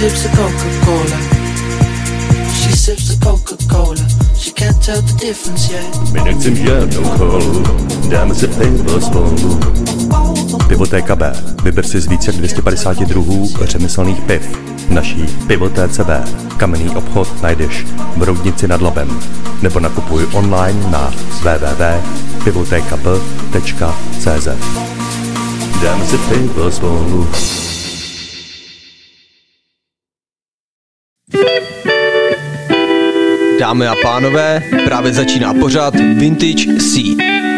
sips a Coca-Cola. She sips a Coca-Cola. She can't tell the difference yet. My nechcem žádnou kolu, dáme se pivo spolu. Pivotéka B. Vyber si z více 250 druhů řemeslných piv. Naší Pivotéce B. Kamenný obchod najdeš v Roudnici nad Labem nebo nakupuj online na www.pivotekab.cz Dáme si pivo spolu. Dámy a pánové, právě začíná pořad Vintage Sea.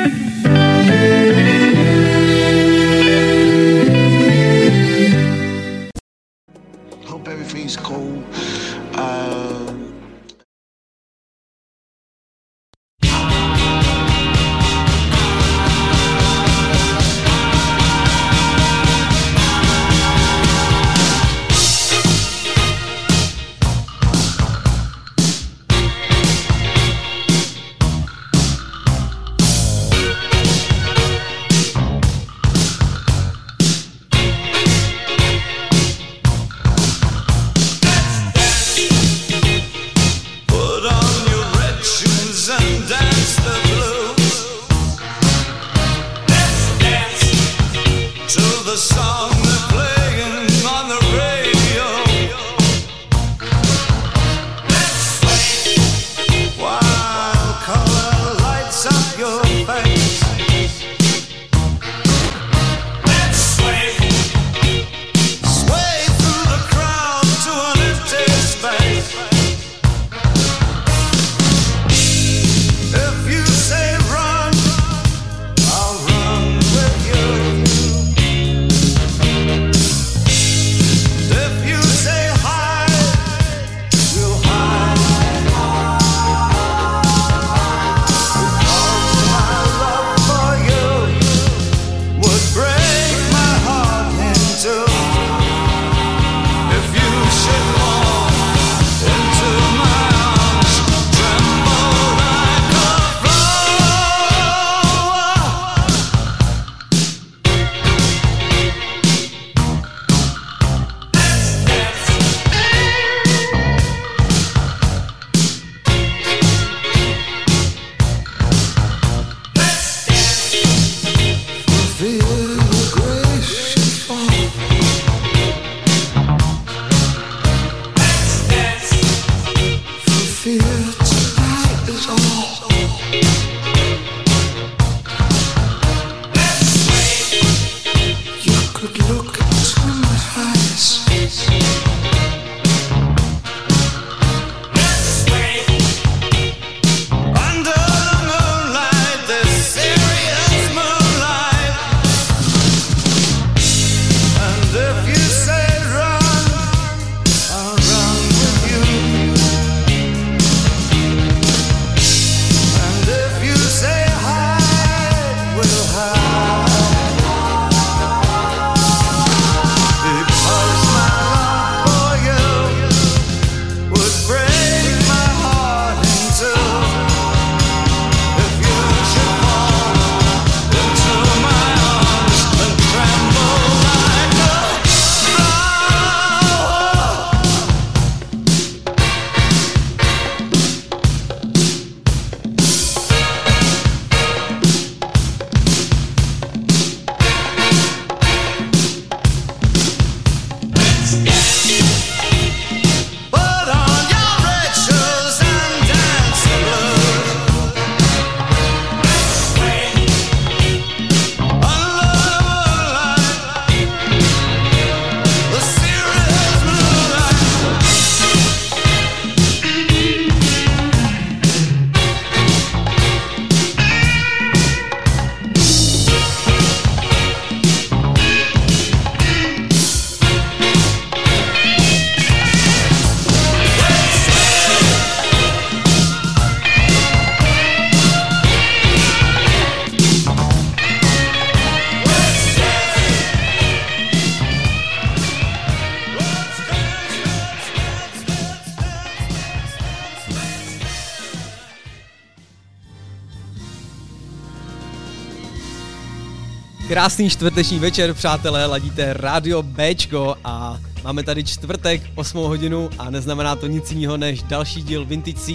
Krásný čtvrteční večer, přátelé, ladíte Radio Bčko a máme tady čtvrtek, 8 hodinu a neznamená to nic jiného než další díl Vintage C.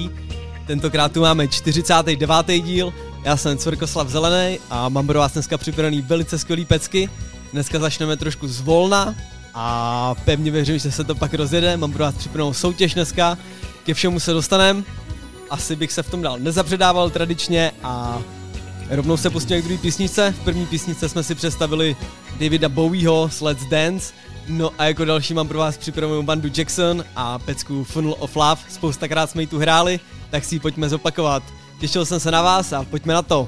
Tentokrát tu máme 49. díl, já jsem Cvrkoslav Zelený a mám pro vás dneska připravený velice skvělý pecky. Dneska začneme trošku zvolna a pevně věřím, že se to pak rozjede. Mám pro vás připravenou soutěž dneska, ke všemu se dostaneme. Asi bych se v tom dál nezapředával tradičně a rovnou se pustíme k druhé písničce. V první písničce jsme si představili Davida Bowieho s Let's Dance, No a jako další mám pro vás připravenou bandu Jackson a pecku Funnel of Love. Spoustakrát jsme ji tu hráli, tak si ji pojďme zopakovat. Těšil jsem se na vás a pojďme na to.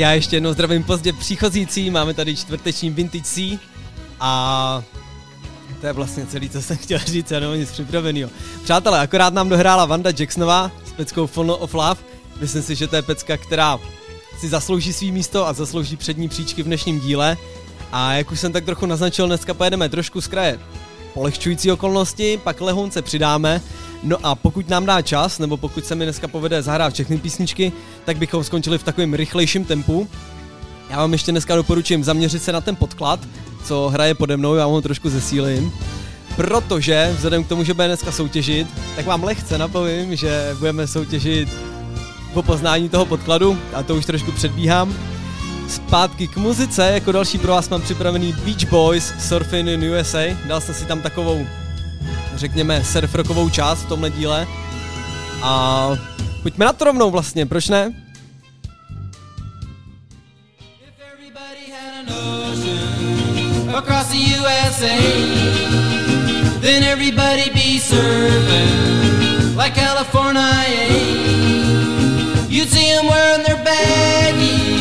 Já ještě jednou zdravím pozdě příchozící, máme tady čtvrteční Vintage C a to je vlastně celý, co jsem chtěl říct, já nemám nic připraveného. Přátelé, akorát nám dohrála Vanda Jacksonová s peckou Funnel of Love. Myslím si, že to je pecka, která si zaslouží svý místo a zaslouží přední příčky v dnešním díle. A jak už jsem tak trochu naznačil, dneska pojedeme trošku z kraje polehčující okolnosti, pak lehonce přidáme. No a pokud nám dá čas, nebo pokud se mi dneska povede zahrát všechny písničky, tak bychom skončili v takovém rychlejším tempu. Já vám ještě dneska doporučím zaměřit se na ten podklad, co hraje pode mnou, já vám ho trošku zesílím. Protože vzhledem k tomu, že bude dneska soutěžit, tak vám lehce napovím, že budeme soutěžit po poznání toho podkladu, a to už trošku předbíhám. Zpátky k muzice, jako další pro vás mám připravený Beach Boys Surfing in USA. Dal jsem si tam takovou, řekněme, surfrockovou část v tomhle díle. A pojďme na to rovnou vlastně, proč ne? Across the USA, then everybody be surfing like California. You'd see them wearing their baggies,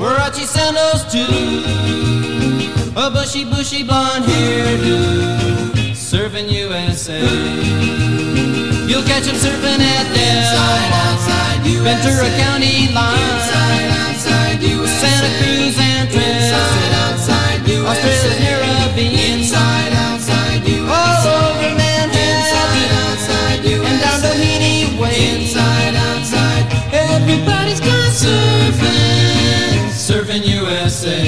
Warachi sandals too, a bushy, bushy blonde hairdo, surfing USA. You'll catch them surfing at Del, Ventura County line, Santa Cruz and Trinidad, Australia's Caribbean, all surfing, USA.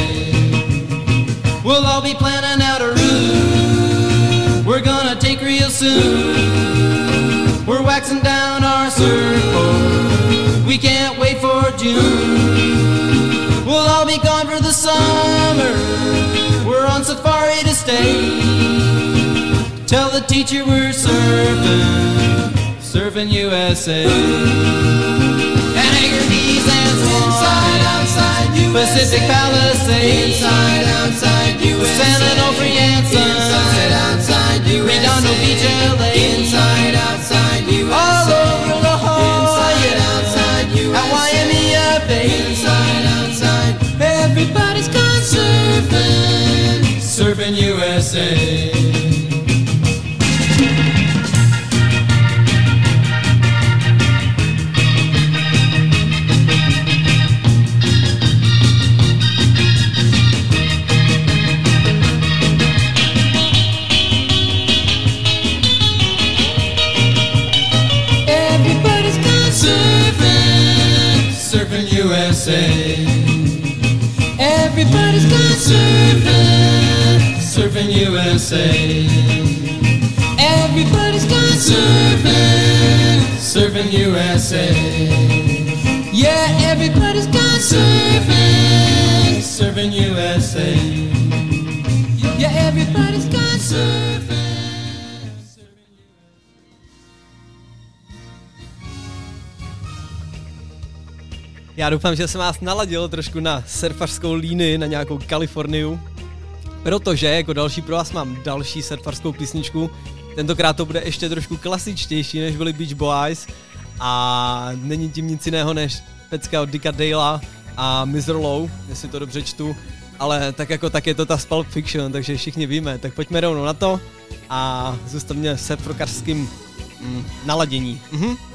We'll all be planning out a route we're gonna take real soon. We're waxing down our surfboard. We can't wait for June. We'll all be gone for the summer. We're on safari to stay. Tell the teacher we're surfing, surfing USA. And Anchor and Swan. Inside, outside USA. Pacific Palisades. Inside, outside USA. San Onofre Anson. Inside, outside USA. Redondo Beach, LA. Inside, outside USA. All over La Jolla. Inside, outside USA. At Waimea Bay. Inside, outside. Everybody's gone surfing. Surfing USA. Surfing, surfing USA. Everybody's gone surfing, surfing USA. Yeah, everybody's gone surfing, surfing USA. Já doufám, že jsem vás naladil trošku na surfařskou línii, na nějakou Kaliforniu. Protože jako další pro vás mám další surfařskou písničku. Tentokrát to bude ještě trošku klasičtější, než byly Beach Boys. A není tím nic jiného než pecka od Dicka Dale'a a Mr. Low, jestli to dobře čtu. Ale tak jako tak je to ta z Pulp Fiction, takže všichni víme. Tak pojďme rovnou na to a zůstavně se prokarským mm, naladění. Mhm.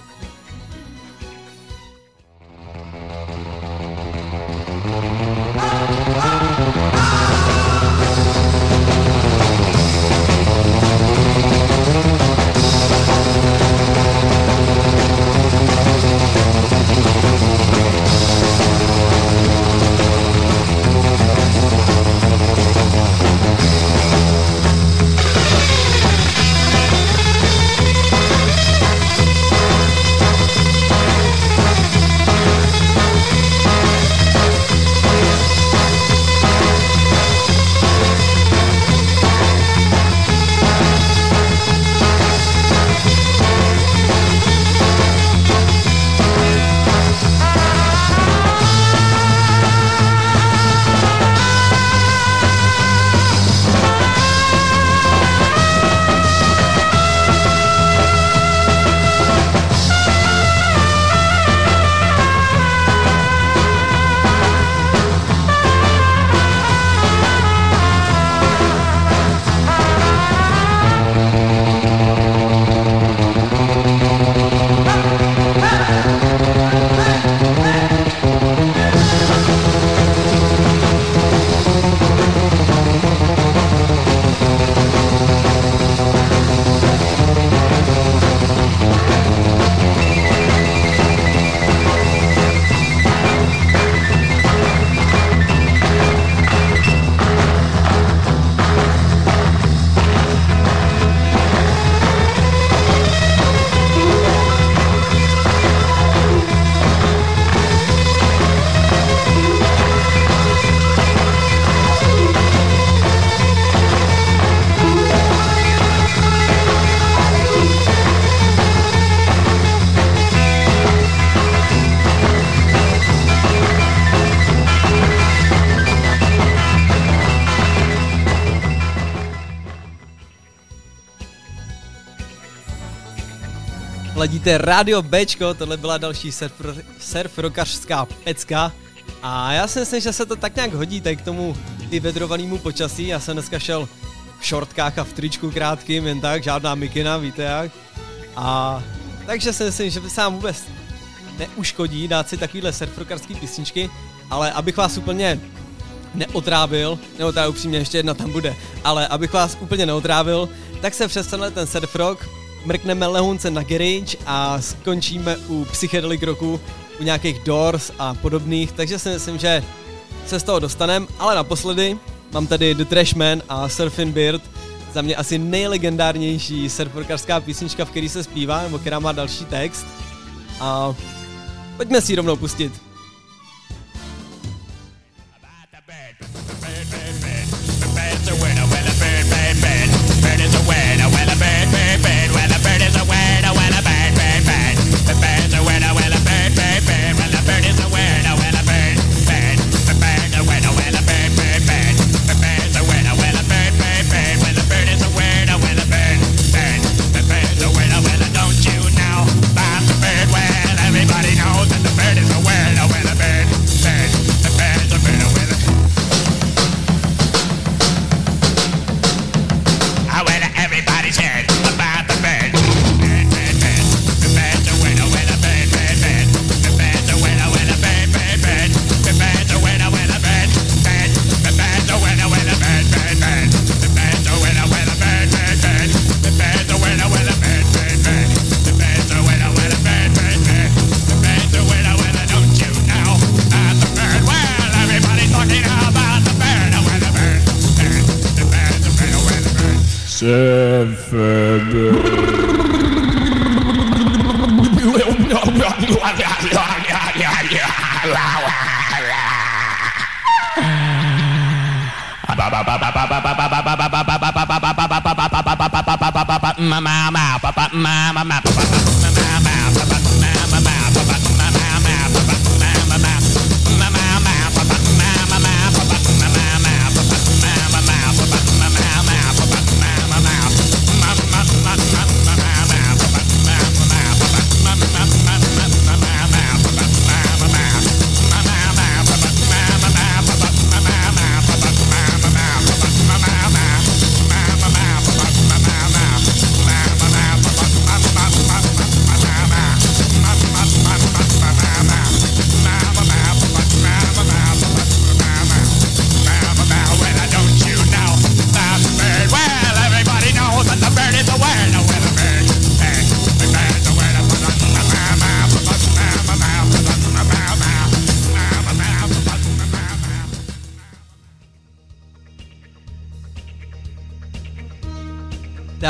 Ladíte Radio Bčko, tohle byla další surf, surf rokařská pecka. A já si myslím, že se to tak nějak hodí tady k tomu i vedrovanému počasí. Já jsem dneska šel v šortkách a v tričku krátkým, jen tak, žádná mikina, víte jak. A takže si myslím, že by se vám vůbec neuškodí dát si takovýhle surfrokarský písničky, ale abych vás úplně neotrávil, nebo teda upřímně ještě jedna tam bude, ale abych vás úplně neotrávil, tak se přes tenhle ten surf rock mrkneme lehonce na garage a skončíme u psychedelic roku, u nějakých Doors a podobných, takže si myslím, že se z toho dostanem, ale naposledy mám tady The Trashman a Surfing Beard, za mě asi nejlegendárnější surferkarská písnička, v který se zpívá, nebo která má další text. A pojďme si ji rovnou pustit.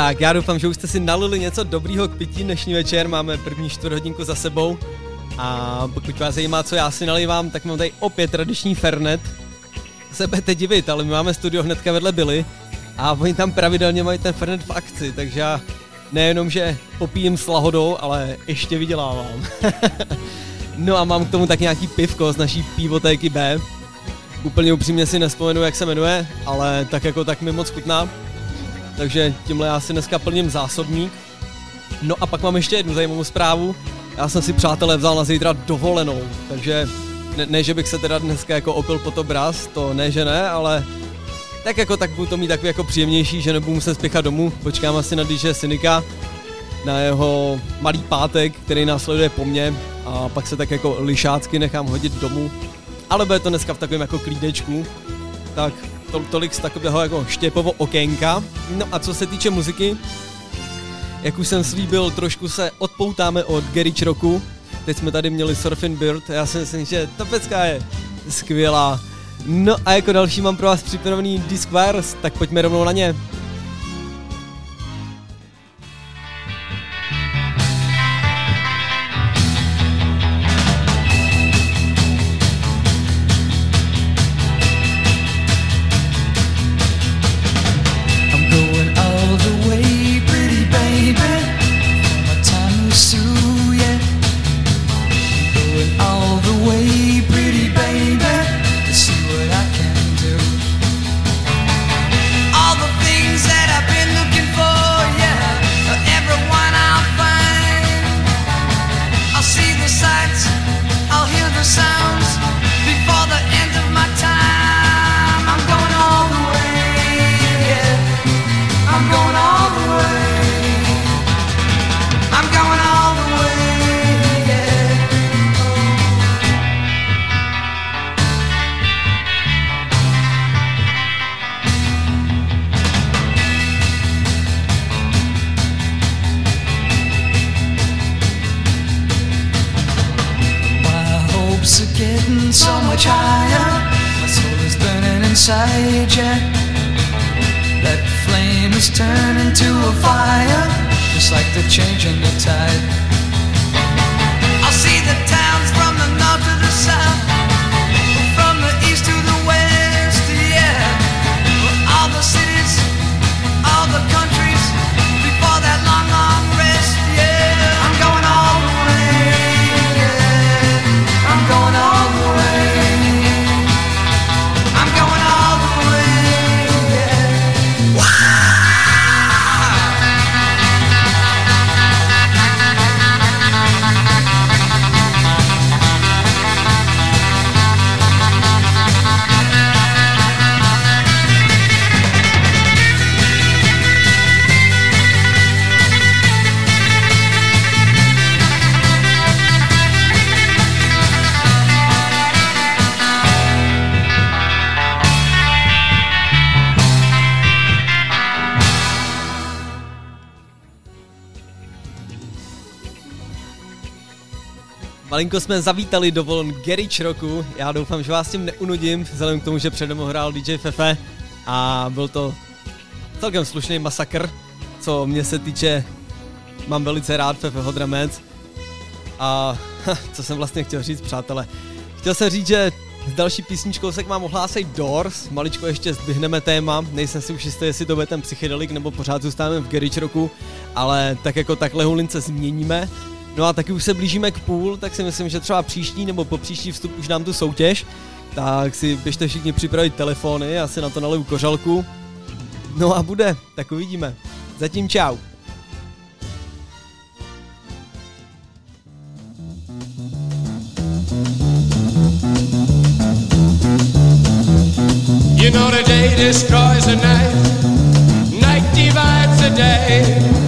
Tak, já doufám, že už jste si nalili něco dobrýho k pití dnešní večer, máme první čtvrthodinku za sebou. A pokud vás zajímá, co já si nalívám, tak mám tady opět tradiční Fernet. Se budete divit, ale my máme studio hnedka vedle Billy a oni tam pravidelně mají ten Fernet v akci, takže já nejenom, že popijím s lahodou, ale ještě vydělávám. no a mám k tomu tak nějaký pivko z naší pivotéky B. Úplně upřímně si nespomenu, jak se jmenuje, ale tak jako tak mi moc chutná takže tímhle já si dneska plním zásobník. No a pak mám ještě jednu zajímavou zprávu. Já jsem si přátelé vzal na zítra dovolenou, takže ne, ne že bych se teda dneska jako opil po to braz, to ne, že ne, ale tak jako tak budu to mít takový jako příjemnější, že nebudu muset spěchat domů, počkám asi na DJ Synika, na jeho malý pátek, který následuje po mně a pak se tak jako lišácky nechám hodit domů. Ale bude to dneska v takovém jako klídečku, tak to, tolik z takového jako štěpovo okénka. No a co se týče muziky, jak už jsem slíbil, trošku se odpoutáme od Garage Rocku. Teď jsme tady měli Surfing Bird, já si myslím, že ta pecka je skvělá. No a jako další mám pro vás připravený Disquares, tak pojďme rovnou na ně. Malinko jsme zavítali do voln Garage Rocku, já doufám, že vás tím neunudím, vzhledem k tomu, že předem hrál DJ Fefe a byl to celkem slušný masakr, co mě se týče, mám velice rád Fefe Hodramec. A co jsem vlastně chtěl říct, přátelé? Chtěl jsem říct, že s další písničkou se k vám ohlásejí Doors, maličko ještě zdvihneme téma, nejsem si už jistý, jestli to bude ten psychedelik nebo pořád zůstáváme v garage roku, ale tak jako takhle hulince změníme. No a taky už se blížíme k půl, tak si myslím, že třeba příští nebo po příští vstup už nám tu soutěž, tak si běžte všichni připravit telefony, já si na to naliju kořalku. No a bude, tak uvidíme. Zatím čau. You know the day destroys the night, night divides the day.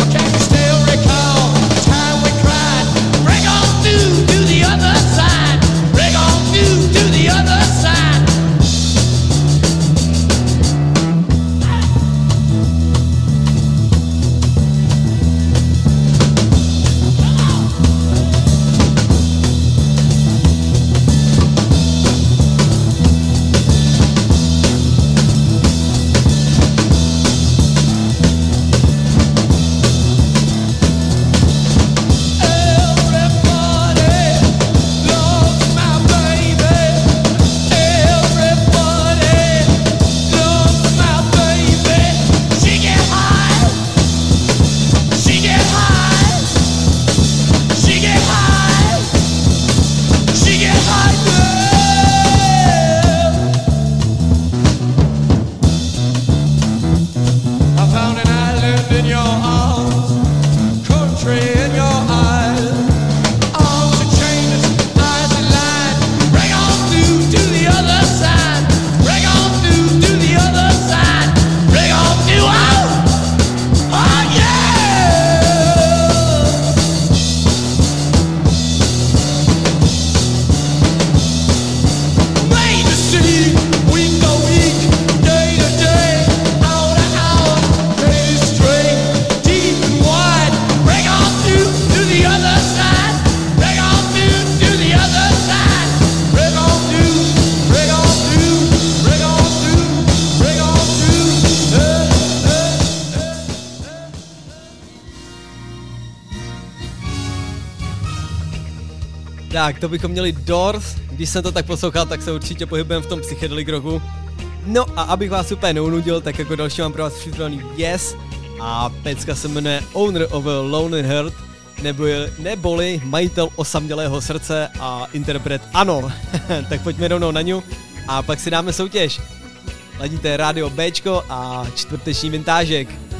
Tak, to bychom měli Doors. Když jsem to tak poslouchal, tak se určitě pohybujeme v tom psychedelic roku. No a abych vás úplně neunudil, tak jako další mám pro vás připravený Yes a pecka se jmenuje Owner of a Lonely Heart, nebo, neboli majitel osamělého srdce a interpret ano. tak pojďme rovnou na ňu a pak si dáme soutěž. Ladíte rádio Bčko a čtvrteční vintážek.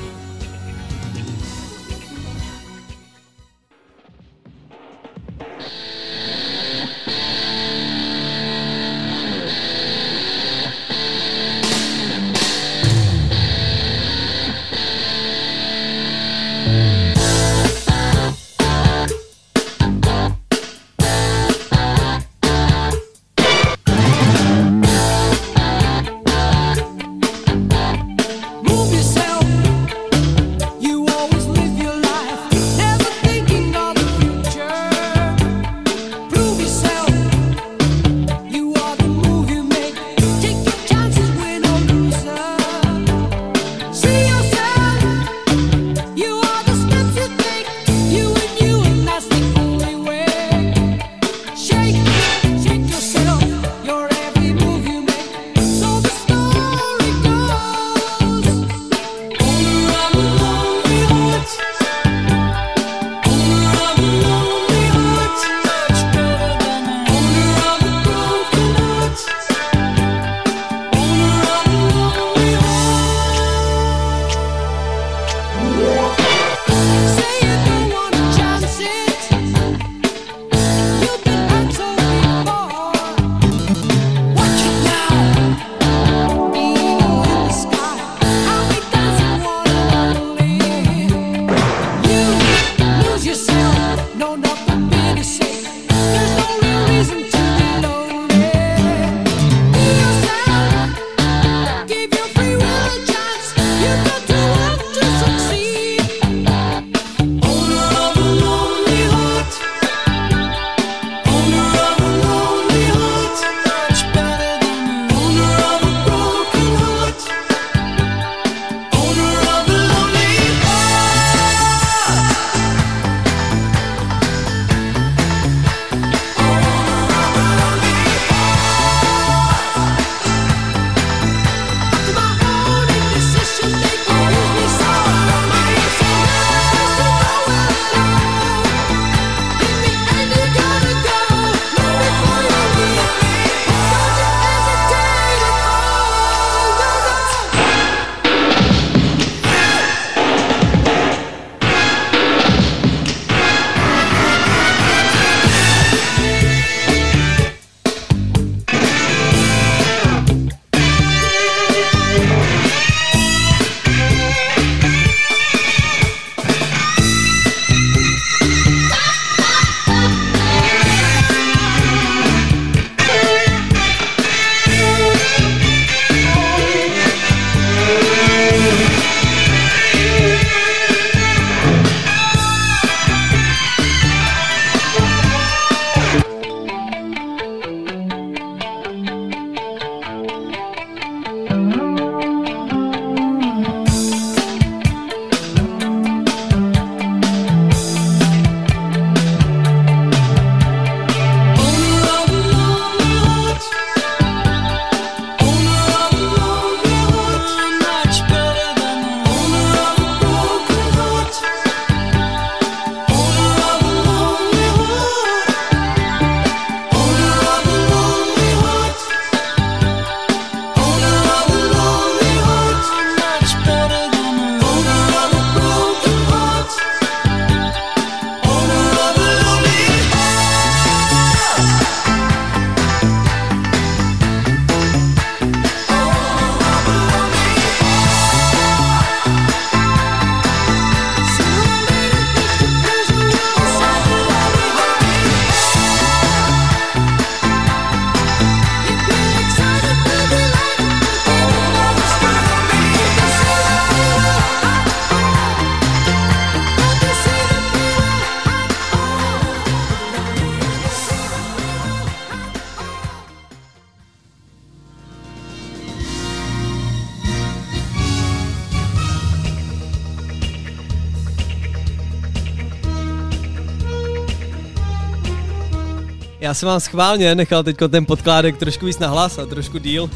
Jsem vám schválně nechal teď ten podkládek trošku víc nahlas a trošku díl.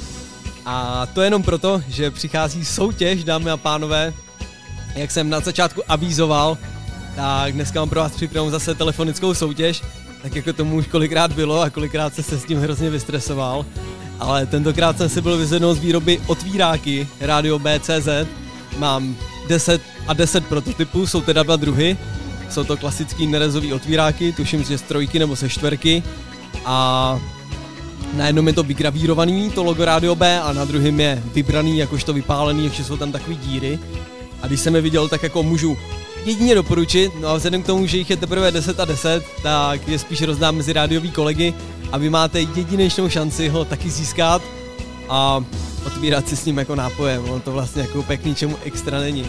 A to jenom proto, že přichází soutěž, dámy a pánové. Jak jsem na začátku avízoval, tak dneska mám pro vás připravenou zase telefonickou soutěž, tak jako tomu už kolikrát bylo a kolikrát se se s tím hrozně vystresoval. Ale tentokrát jsem si byl vyzvednout z výroby otvíráky Radio BCZ. Mám 10 a 10 prototypů, jsou teda dva druhy. Jsou to klasický nerezový otvíráky, tuším, že z trojky nebo se čtverky. A na jednom je to vygravírovaný, to logo Radio B, a na druhém je vybraný, jakožto vypálený, ještě jsou tam takové díry. A když jsem je viděl, tak jako můžu jedině doporučit, no a vzhledem k tomu, že jich je teprve 10 a 10, tak je spíš rozdám mezi rádiový kolegy a vy máte jedinečnou šanci ho taky získat a otvírat si s ním jako nápojem, on to vlastně jako úplně k ničemu extra není.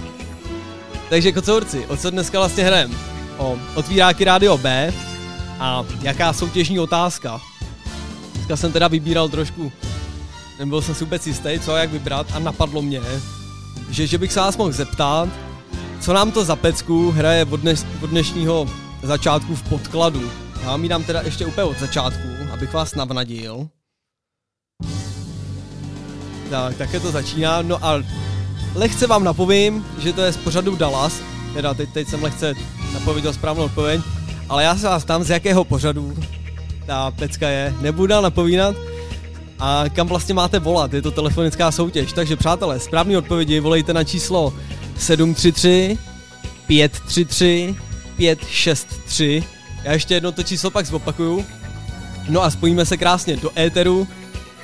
Takže kocourci, o co dneska vlastně hrajem? O otvíráky rádio B a jaká soutěžní otázka? Dneska jsem teda vybíral trošku, nebyl jsem si vůbec jistý, co a jak vybrat a napadlo mě, že, že bych se vás mohl zeptat, co nám to za pecku hraje od, dnes, od dnešního začátku v podkladu. Já vám ji dám teda ještě úplně od začátku, abych vás navnadil. Tak, také to začíná. No a lehce vám napovím, že to je z pořadu Dallas. Teda teď, teď jsem lehce napověděl správnou odpověď. Ale já se vás tam z jakého pořadu ta pecka je. Nebudu dál napovídat. A kam vlastně máte volat, je to telefonická soutěž. Takže přátelé, správný odpovědi volejte na číslo 733 533 563. Já ještě jedno to číslo pak zopakuju. No a spojíme se krásně do éteru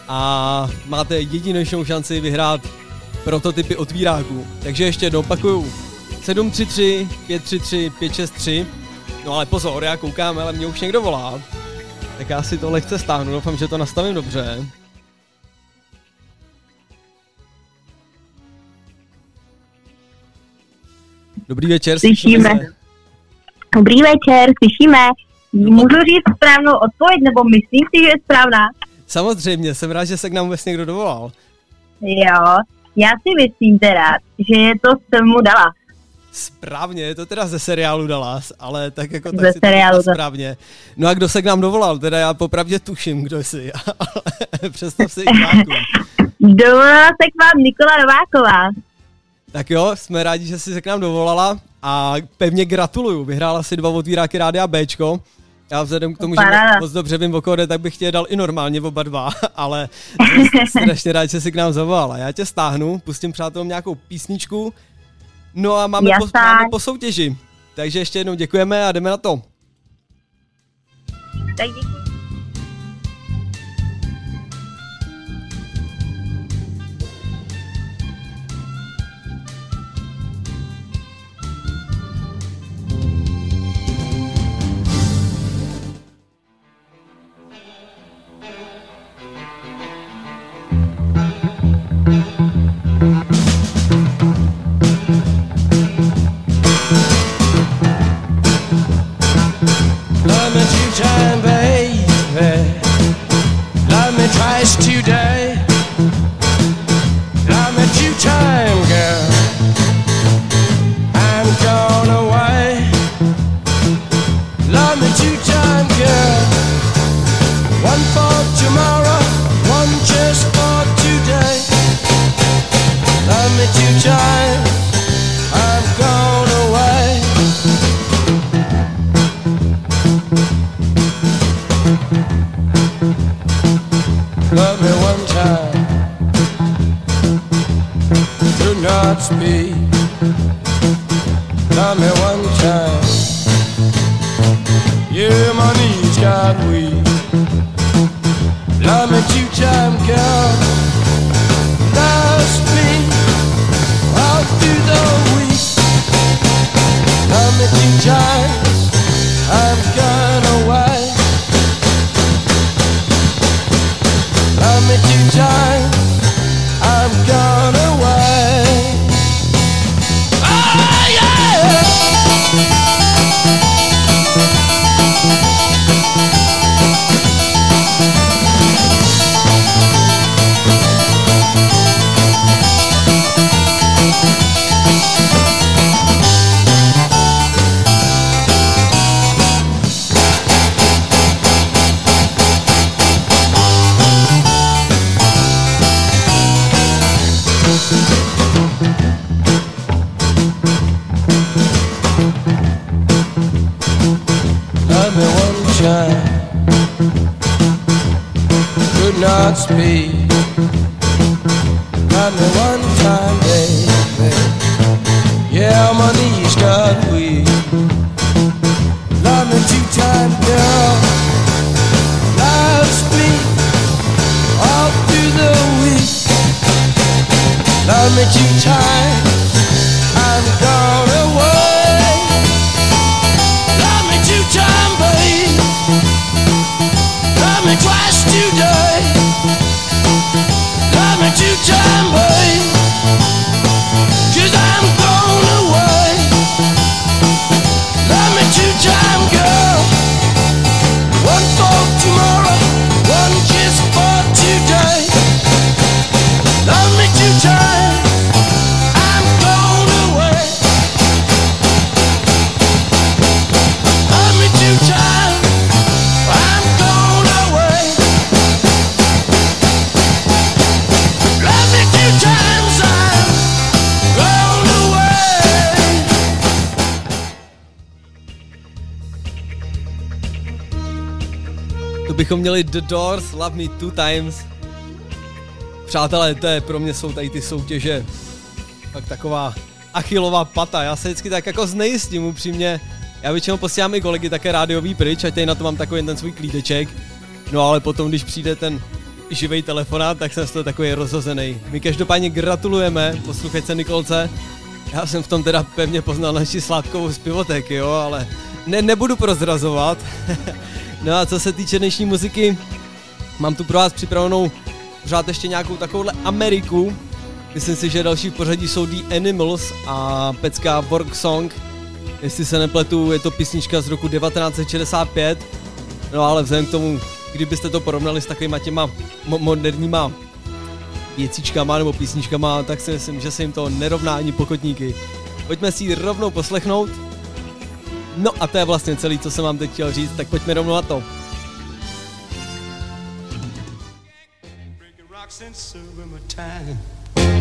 a máte jedinečnou šanci vyhrát prototypy otvíráků. Takže ještě jednou opakuju. 733 533 563. No ale pozor, já koukám, ale mě už někdo volá. Tak já si to lehce stáhnu, doufám, že to nastavím dobře. Dobrý večer, Slyšíme. se. Dobrý večer, slyšíme. Můžu říct správnou odpověď, nebo myslím si, že je správná? Samozřejmě, jsem rád, že se k nám vůbec někdo dovolal. Jo, já si myslím teda, že je to z filmu Dala. Správně, je to teda ze seriálu Dallas, ale tak jako tak Ze si to seriálu to- správně. No a kdo se k nám dovolal? Teda já popravdě tuším, kdo jsi, ale představ si. Dovolila se k vám Nikola Nováková. Tak jo, jsme rádi, že jsi se k nám dovolala a pevně gratuluju. Vyhrála si dva otvíráky Rádia Bčko. Já vzhledem k tomu, že Paráda. moc dobře vím o kóde, tak bych tě dal i normálně oba dva, ale strašně rád, že jsi k nám zavolala. Já tě stáhnu, pustím přátelům nějakou písničku, no a máme, po, máme po soutěži. Takže ještě jednou děkujeme a jdeme na to. Tak děkuji. Love me one time. Do not speak. Love me one time. Yeah, my knees got weak. Love me two time, girl. Me through the week. Love me two times. I've Love me two times. I've gone Bychom měli The Doors, Love Me Two Times. Přátelé, to je pro mě jsou tady ty soutěže tak taková achilová pata. Já se vždycky tak jako znejistím upřímně. Já většinou posílám i kolegy také rádiový pryč, ať tady na to mám takový ten svůj klídeček. No ale potom, když přijde ten živý telefonát, tak jsem z toho takový rozhozený. My každopádně gratulujeme posluchačce Nikolce. Já jsem v tom teda pevně poznal naši sládkovou z pivotéky, jo, ale ne, nebudu prozrazovat. no a co se týče dnešní muziky, mám tu pro vás připravenou pořád ještě nějakou takovouhle Ameriku. Myslím si, že další v pořadí jsou The Animals a pecká Work Song. Jestli se nepletu, je to písnička z roku 1965. No ale vzhledem k tomu, kdybyste to porovnali s takovýma těma mo- moderníma věcičkama nebo písničkama, tak si myslím, že se jim to nerovná ani pokotníky. Pojďme si ji rovnou poslechnout. No a to je vlastně celý, co jsem vám teď chtěl říct, tak pojďme rovnou na to.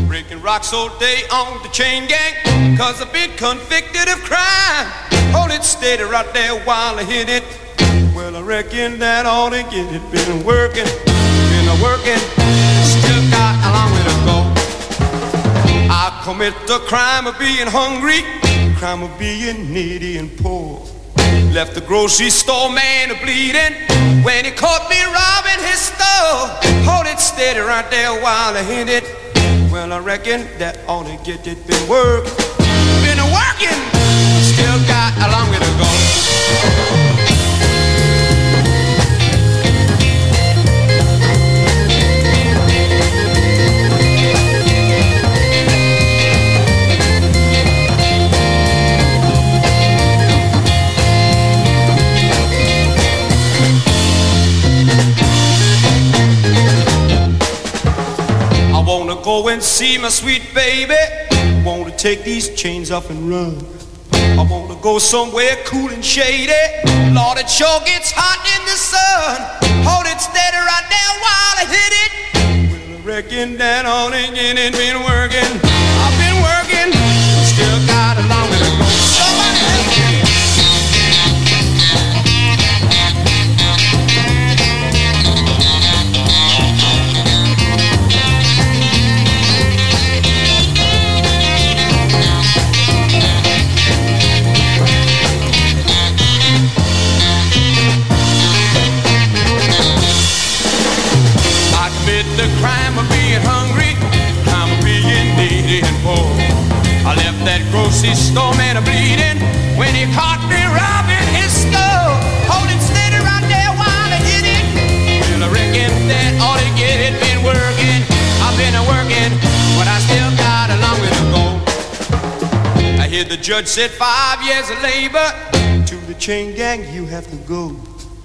Breaking rocks all day on the chain gang. Cause I've been convicted of crime. Hold it steady right there while I hit it. Well, I reckon that ought to get it. Been working, been a working. Still got a long way to go. I commit the crime of being hungry. Crime of being needy and poor. Left the grocery store man a bleeding when he caught me robbing his store. Hold it steady right there while I hit it. Well, I reckon that ought to get it. Been work, been working, still got a long way to go. Go and see my sweet baby. Wanna take these chains off and run. I wanna go somewhere cool and shady. Lord, it sure gets hot in the sun. Hold it steady right there while I hit it. Well, I reckon that again it been working. I've been working, still got a long store man a bleeding when he caught me robbing his store. Hold it steady right there while I hit it. Well, I reckon that ought to get it. Been working, I've been a working, but I still got a long way to go. I hear the judge said five years of labor. To the chain gang, you have to go.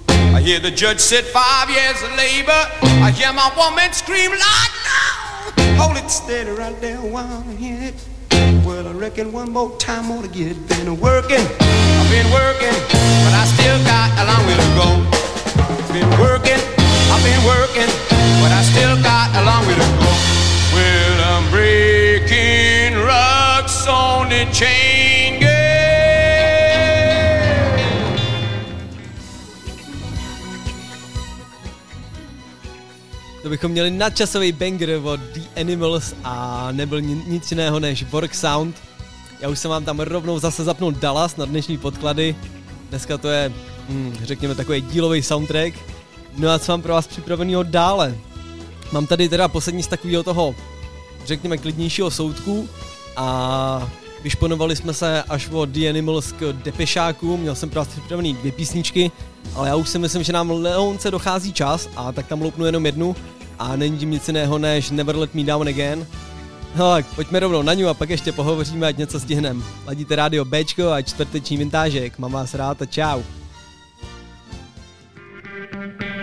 I hear the judge said five years of labor. I hear my woman scream, Lord, no! Hold it steady right there while I hit it. Well, I reckon one more time ought to get it. Been working, I've been working, but I still got a long way to go. Been working, I've been working, but I still got a long way to go. Well, I'm breaking rocks on the chain to bychom měli nadčasový banger od The Animals a nebyl ni- nic jiného než Work Sound. Já už jsem vám tam rovnou zase zapnul Dallas na dnešní podklady. Dneska to je, hm, řekněme, takový dílový soundtrack. No a co mám pro vás připraveného dále? Mám tady teda poslední z takového toho, řekněme, klidnějšího soudku a vyšponovali jsme se až od The Animals k Depešáku, měl jsem pro vás připravený dvě písničky, ale já už si myslím, že nám Leonce dochází čas a tak tam loupnu jenom jednu a není tím nic jiného než Never Let Me Down Again. Tak pojďme rovnou na ňu a pak ještě pohovoříme, ať něco stihnem. Ladíte rádio Bčko a čtvrteční vintážek. Mám vás rád a čau. Taking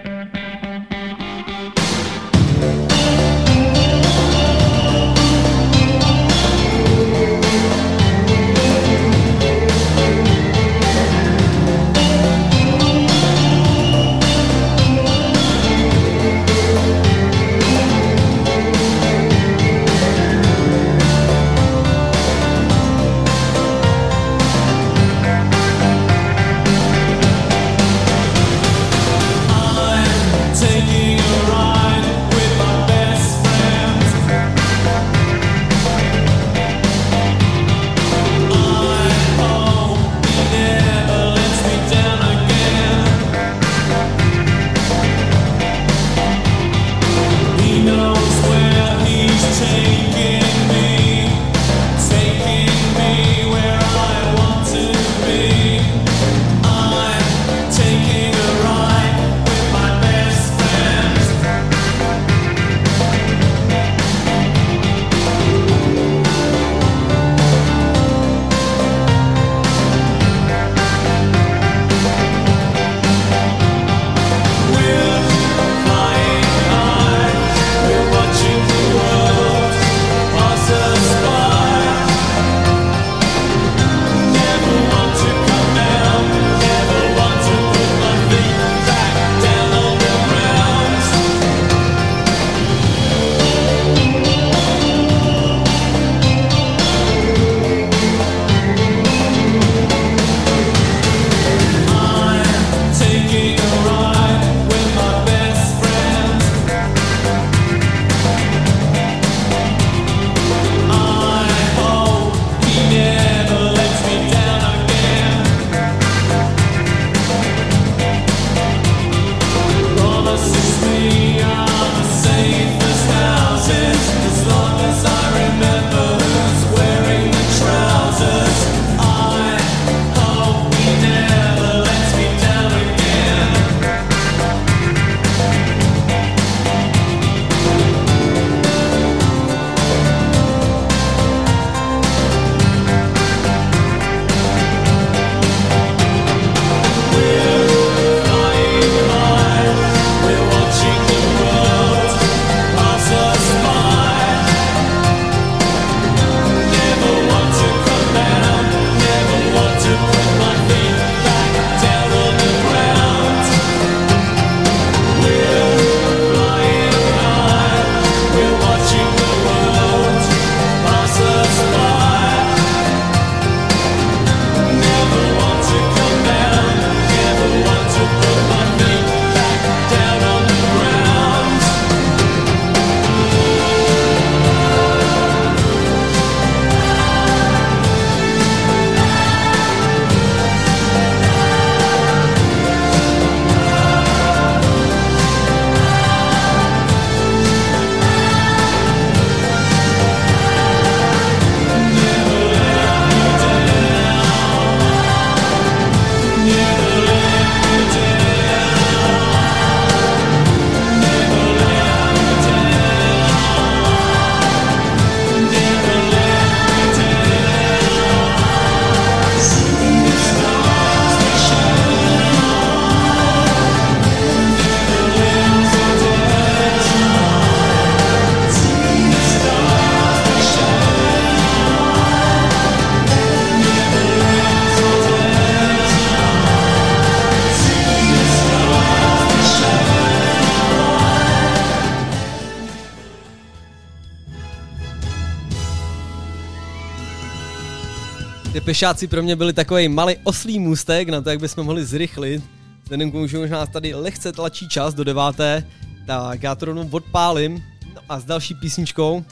Depešáci pro mě byli takový malý oslý můstek na to, jak bychom mohli zrychlit. Vzhledem k tomu, že už nás tady lehce tlačí čas do deváté, Tak já to rovnou odpálím. No a s další písničkou,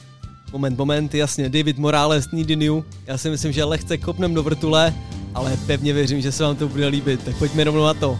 moment, moment, jasně, David Morales, Needing You. Já si myslím, že lehce kopnem do vrtule, ale pevně věřím, že se vám to bude líbit, tak pojďme rovnou na to.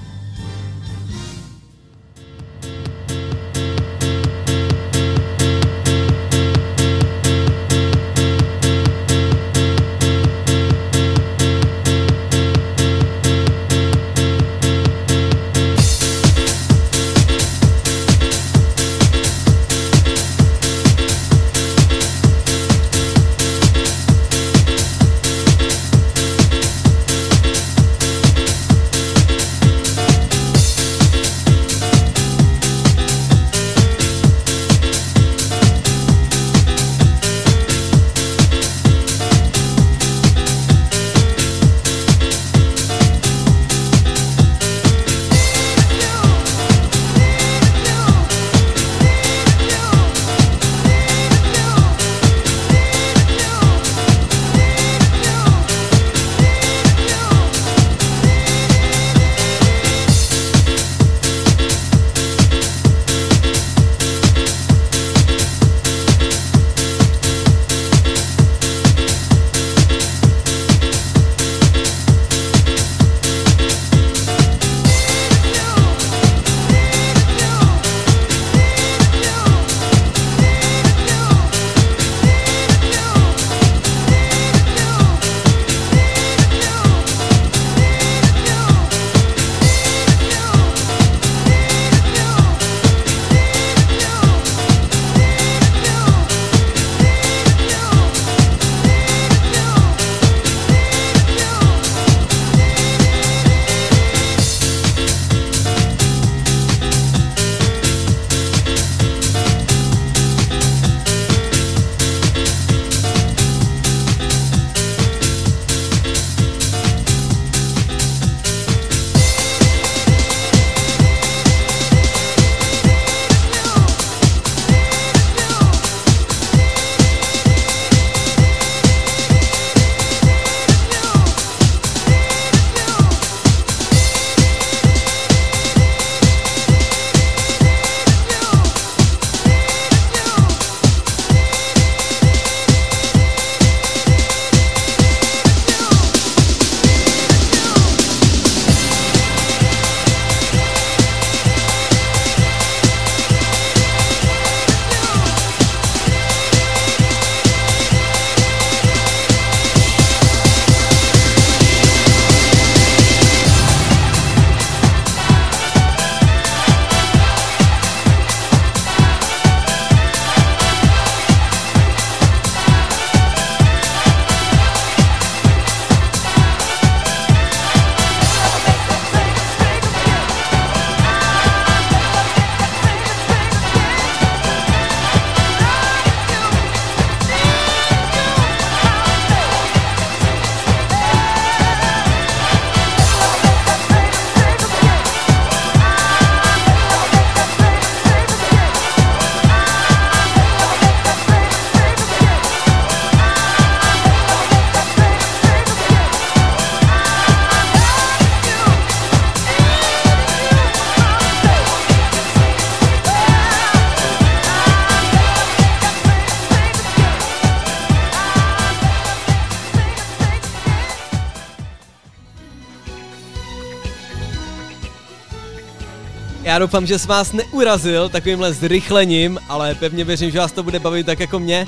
Doufám, že jsem vás neurazil takovýmhle zrychlením, ale pevně věřím, že vás to bude bavit tak jako mě.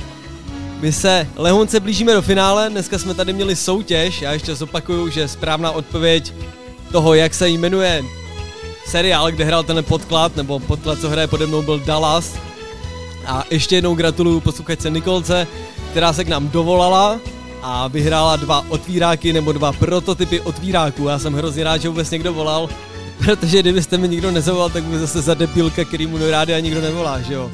My se lehonce blížíme do finále, dneska jsme tady měli soutěž, já ještě zopakuju, že správná odpověď toho, jak se jmenuje seriál, kde hrál ten podklad, nebo podklad, co hraje pode mnou, byl Dallas. A ještě jednou gratuluju posluchačce Nikolce, která se k nám dovolala a vyhrála dva otvíráky nebo dva prototypy otvíráků. Já jsem hrozně rád, že vůbec někdo volal, protože kdybyste mi nikdo nezavolal, tak by zase za debilka, který mu do rádia nikdo nevolá, že jo.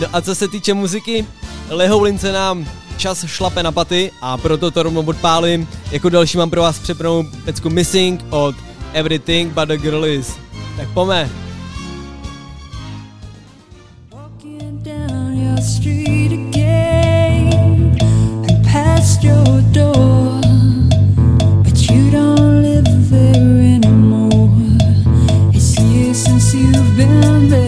No a co se týče muziky, Lehoulince nám čas šlape na paty a proto to rovnou odpálím. Jako další mám pro vás připravenou pecku Missing od Everything But The Girl Is. Tak pome. your door, but you don't live there been there.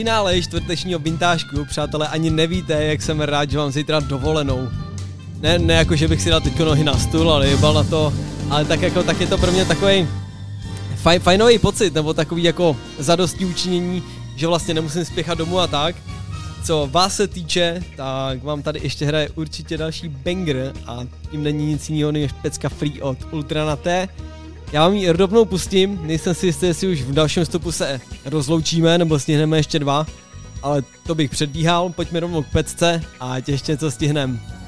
Finále čtvrtečního vintážku, přátelé, ani nevíte, jak jsem rád, že mám zítra dovolenou. Ne, ne jako, že bych si dal teďko nohy na stůl, ale jebal na to, ale tak jako, tak je to pro mě takový faj, fajnový pocit, nebo takový jako zadostí učinění, že vlastně nemusím spěchat domů a tak. Co vás se týče, tak vám tady ještě hraje určitě další banger a tím není nic jiného než pecka free od Ultra na T. Já vám ji rovnou pustím, nejsem si jistý, jestli už v dalším stopu se rozloučíme, nebo stihneme ještě dva, ale to bych předbíhal, pojďme rovnou k pecce a ať ještě co stihneme.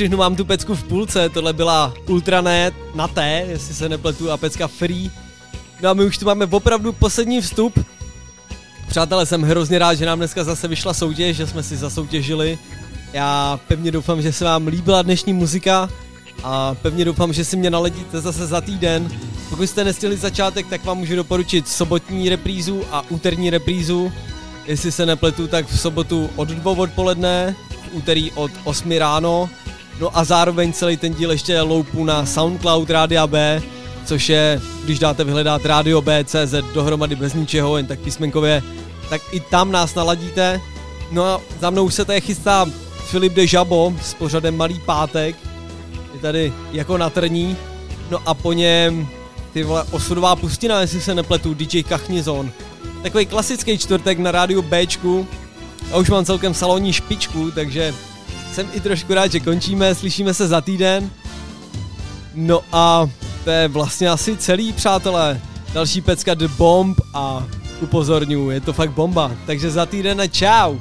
Ustřihnu vám tu pecku v půlce, tohle byla Ultranet na T, jestli se nepletu, a pecka Free. No a my už tu máme opravdu poslední vstup. Přátelé, jsem hrozně rád, že nám dneska zase vyšla soutěž, že jsme si zasoutěžili. Já pevně doufám, že se vám líbila dnešní muzika a pevně doufám, že si mě naledíte zase za týden. Pokud jste nestihli začátek, tak vám můžu doporučit sobotní reprízu a úterní reprízu. Jestli se nepletu, tak v sobotu od 2 odpoledne, v úterý od 8 ráno. No a zároveň celý ten díl ještě loupu na Soundcloud Rádia B, což je, když dáte vyhledat Radio B.cz dohromady bez ničeho, jen tak písmenkově, tak i tam nás naladíte. No a za mnou se tady chystá Filip de Žabo s pořadem Malý pátek. Je tady jako na trní. No a po něm ty vole osudová pustina, jestli se nepletu, DJ Kachnizon. Takový klasický čtvrtek na rádiu Bčku. A už mám celkem salonní špičku, takže jsem i trošku rád, že končíme, slyšíme se za týden. No a to je vlastně asi celý, přátelé. Další pecka The Bomb a upozorňuji, je to fakt bomba. Takže za týden a čau.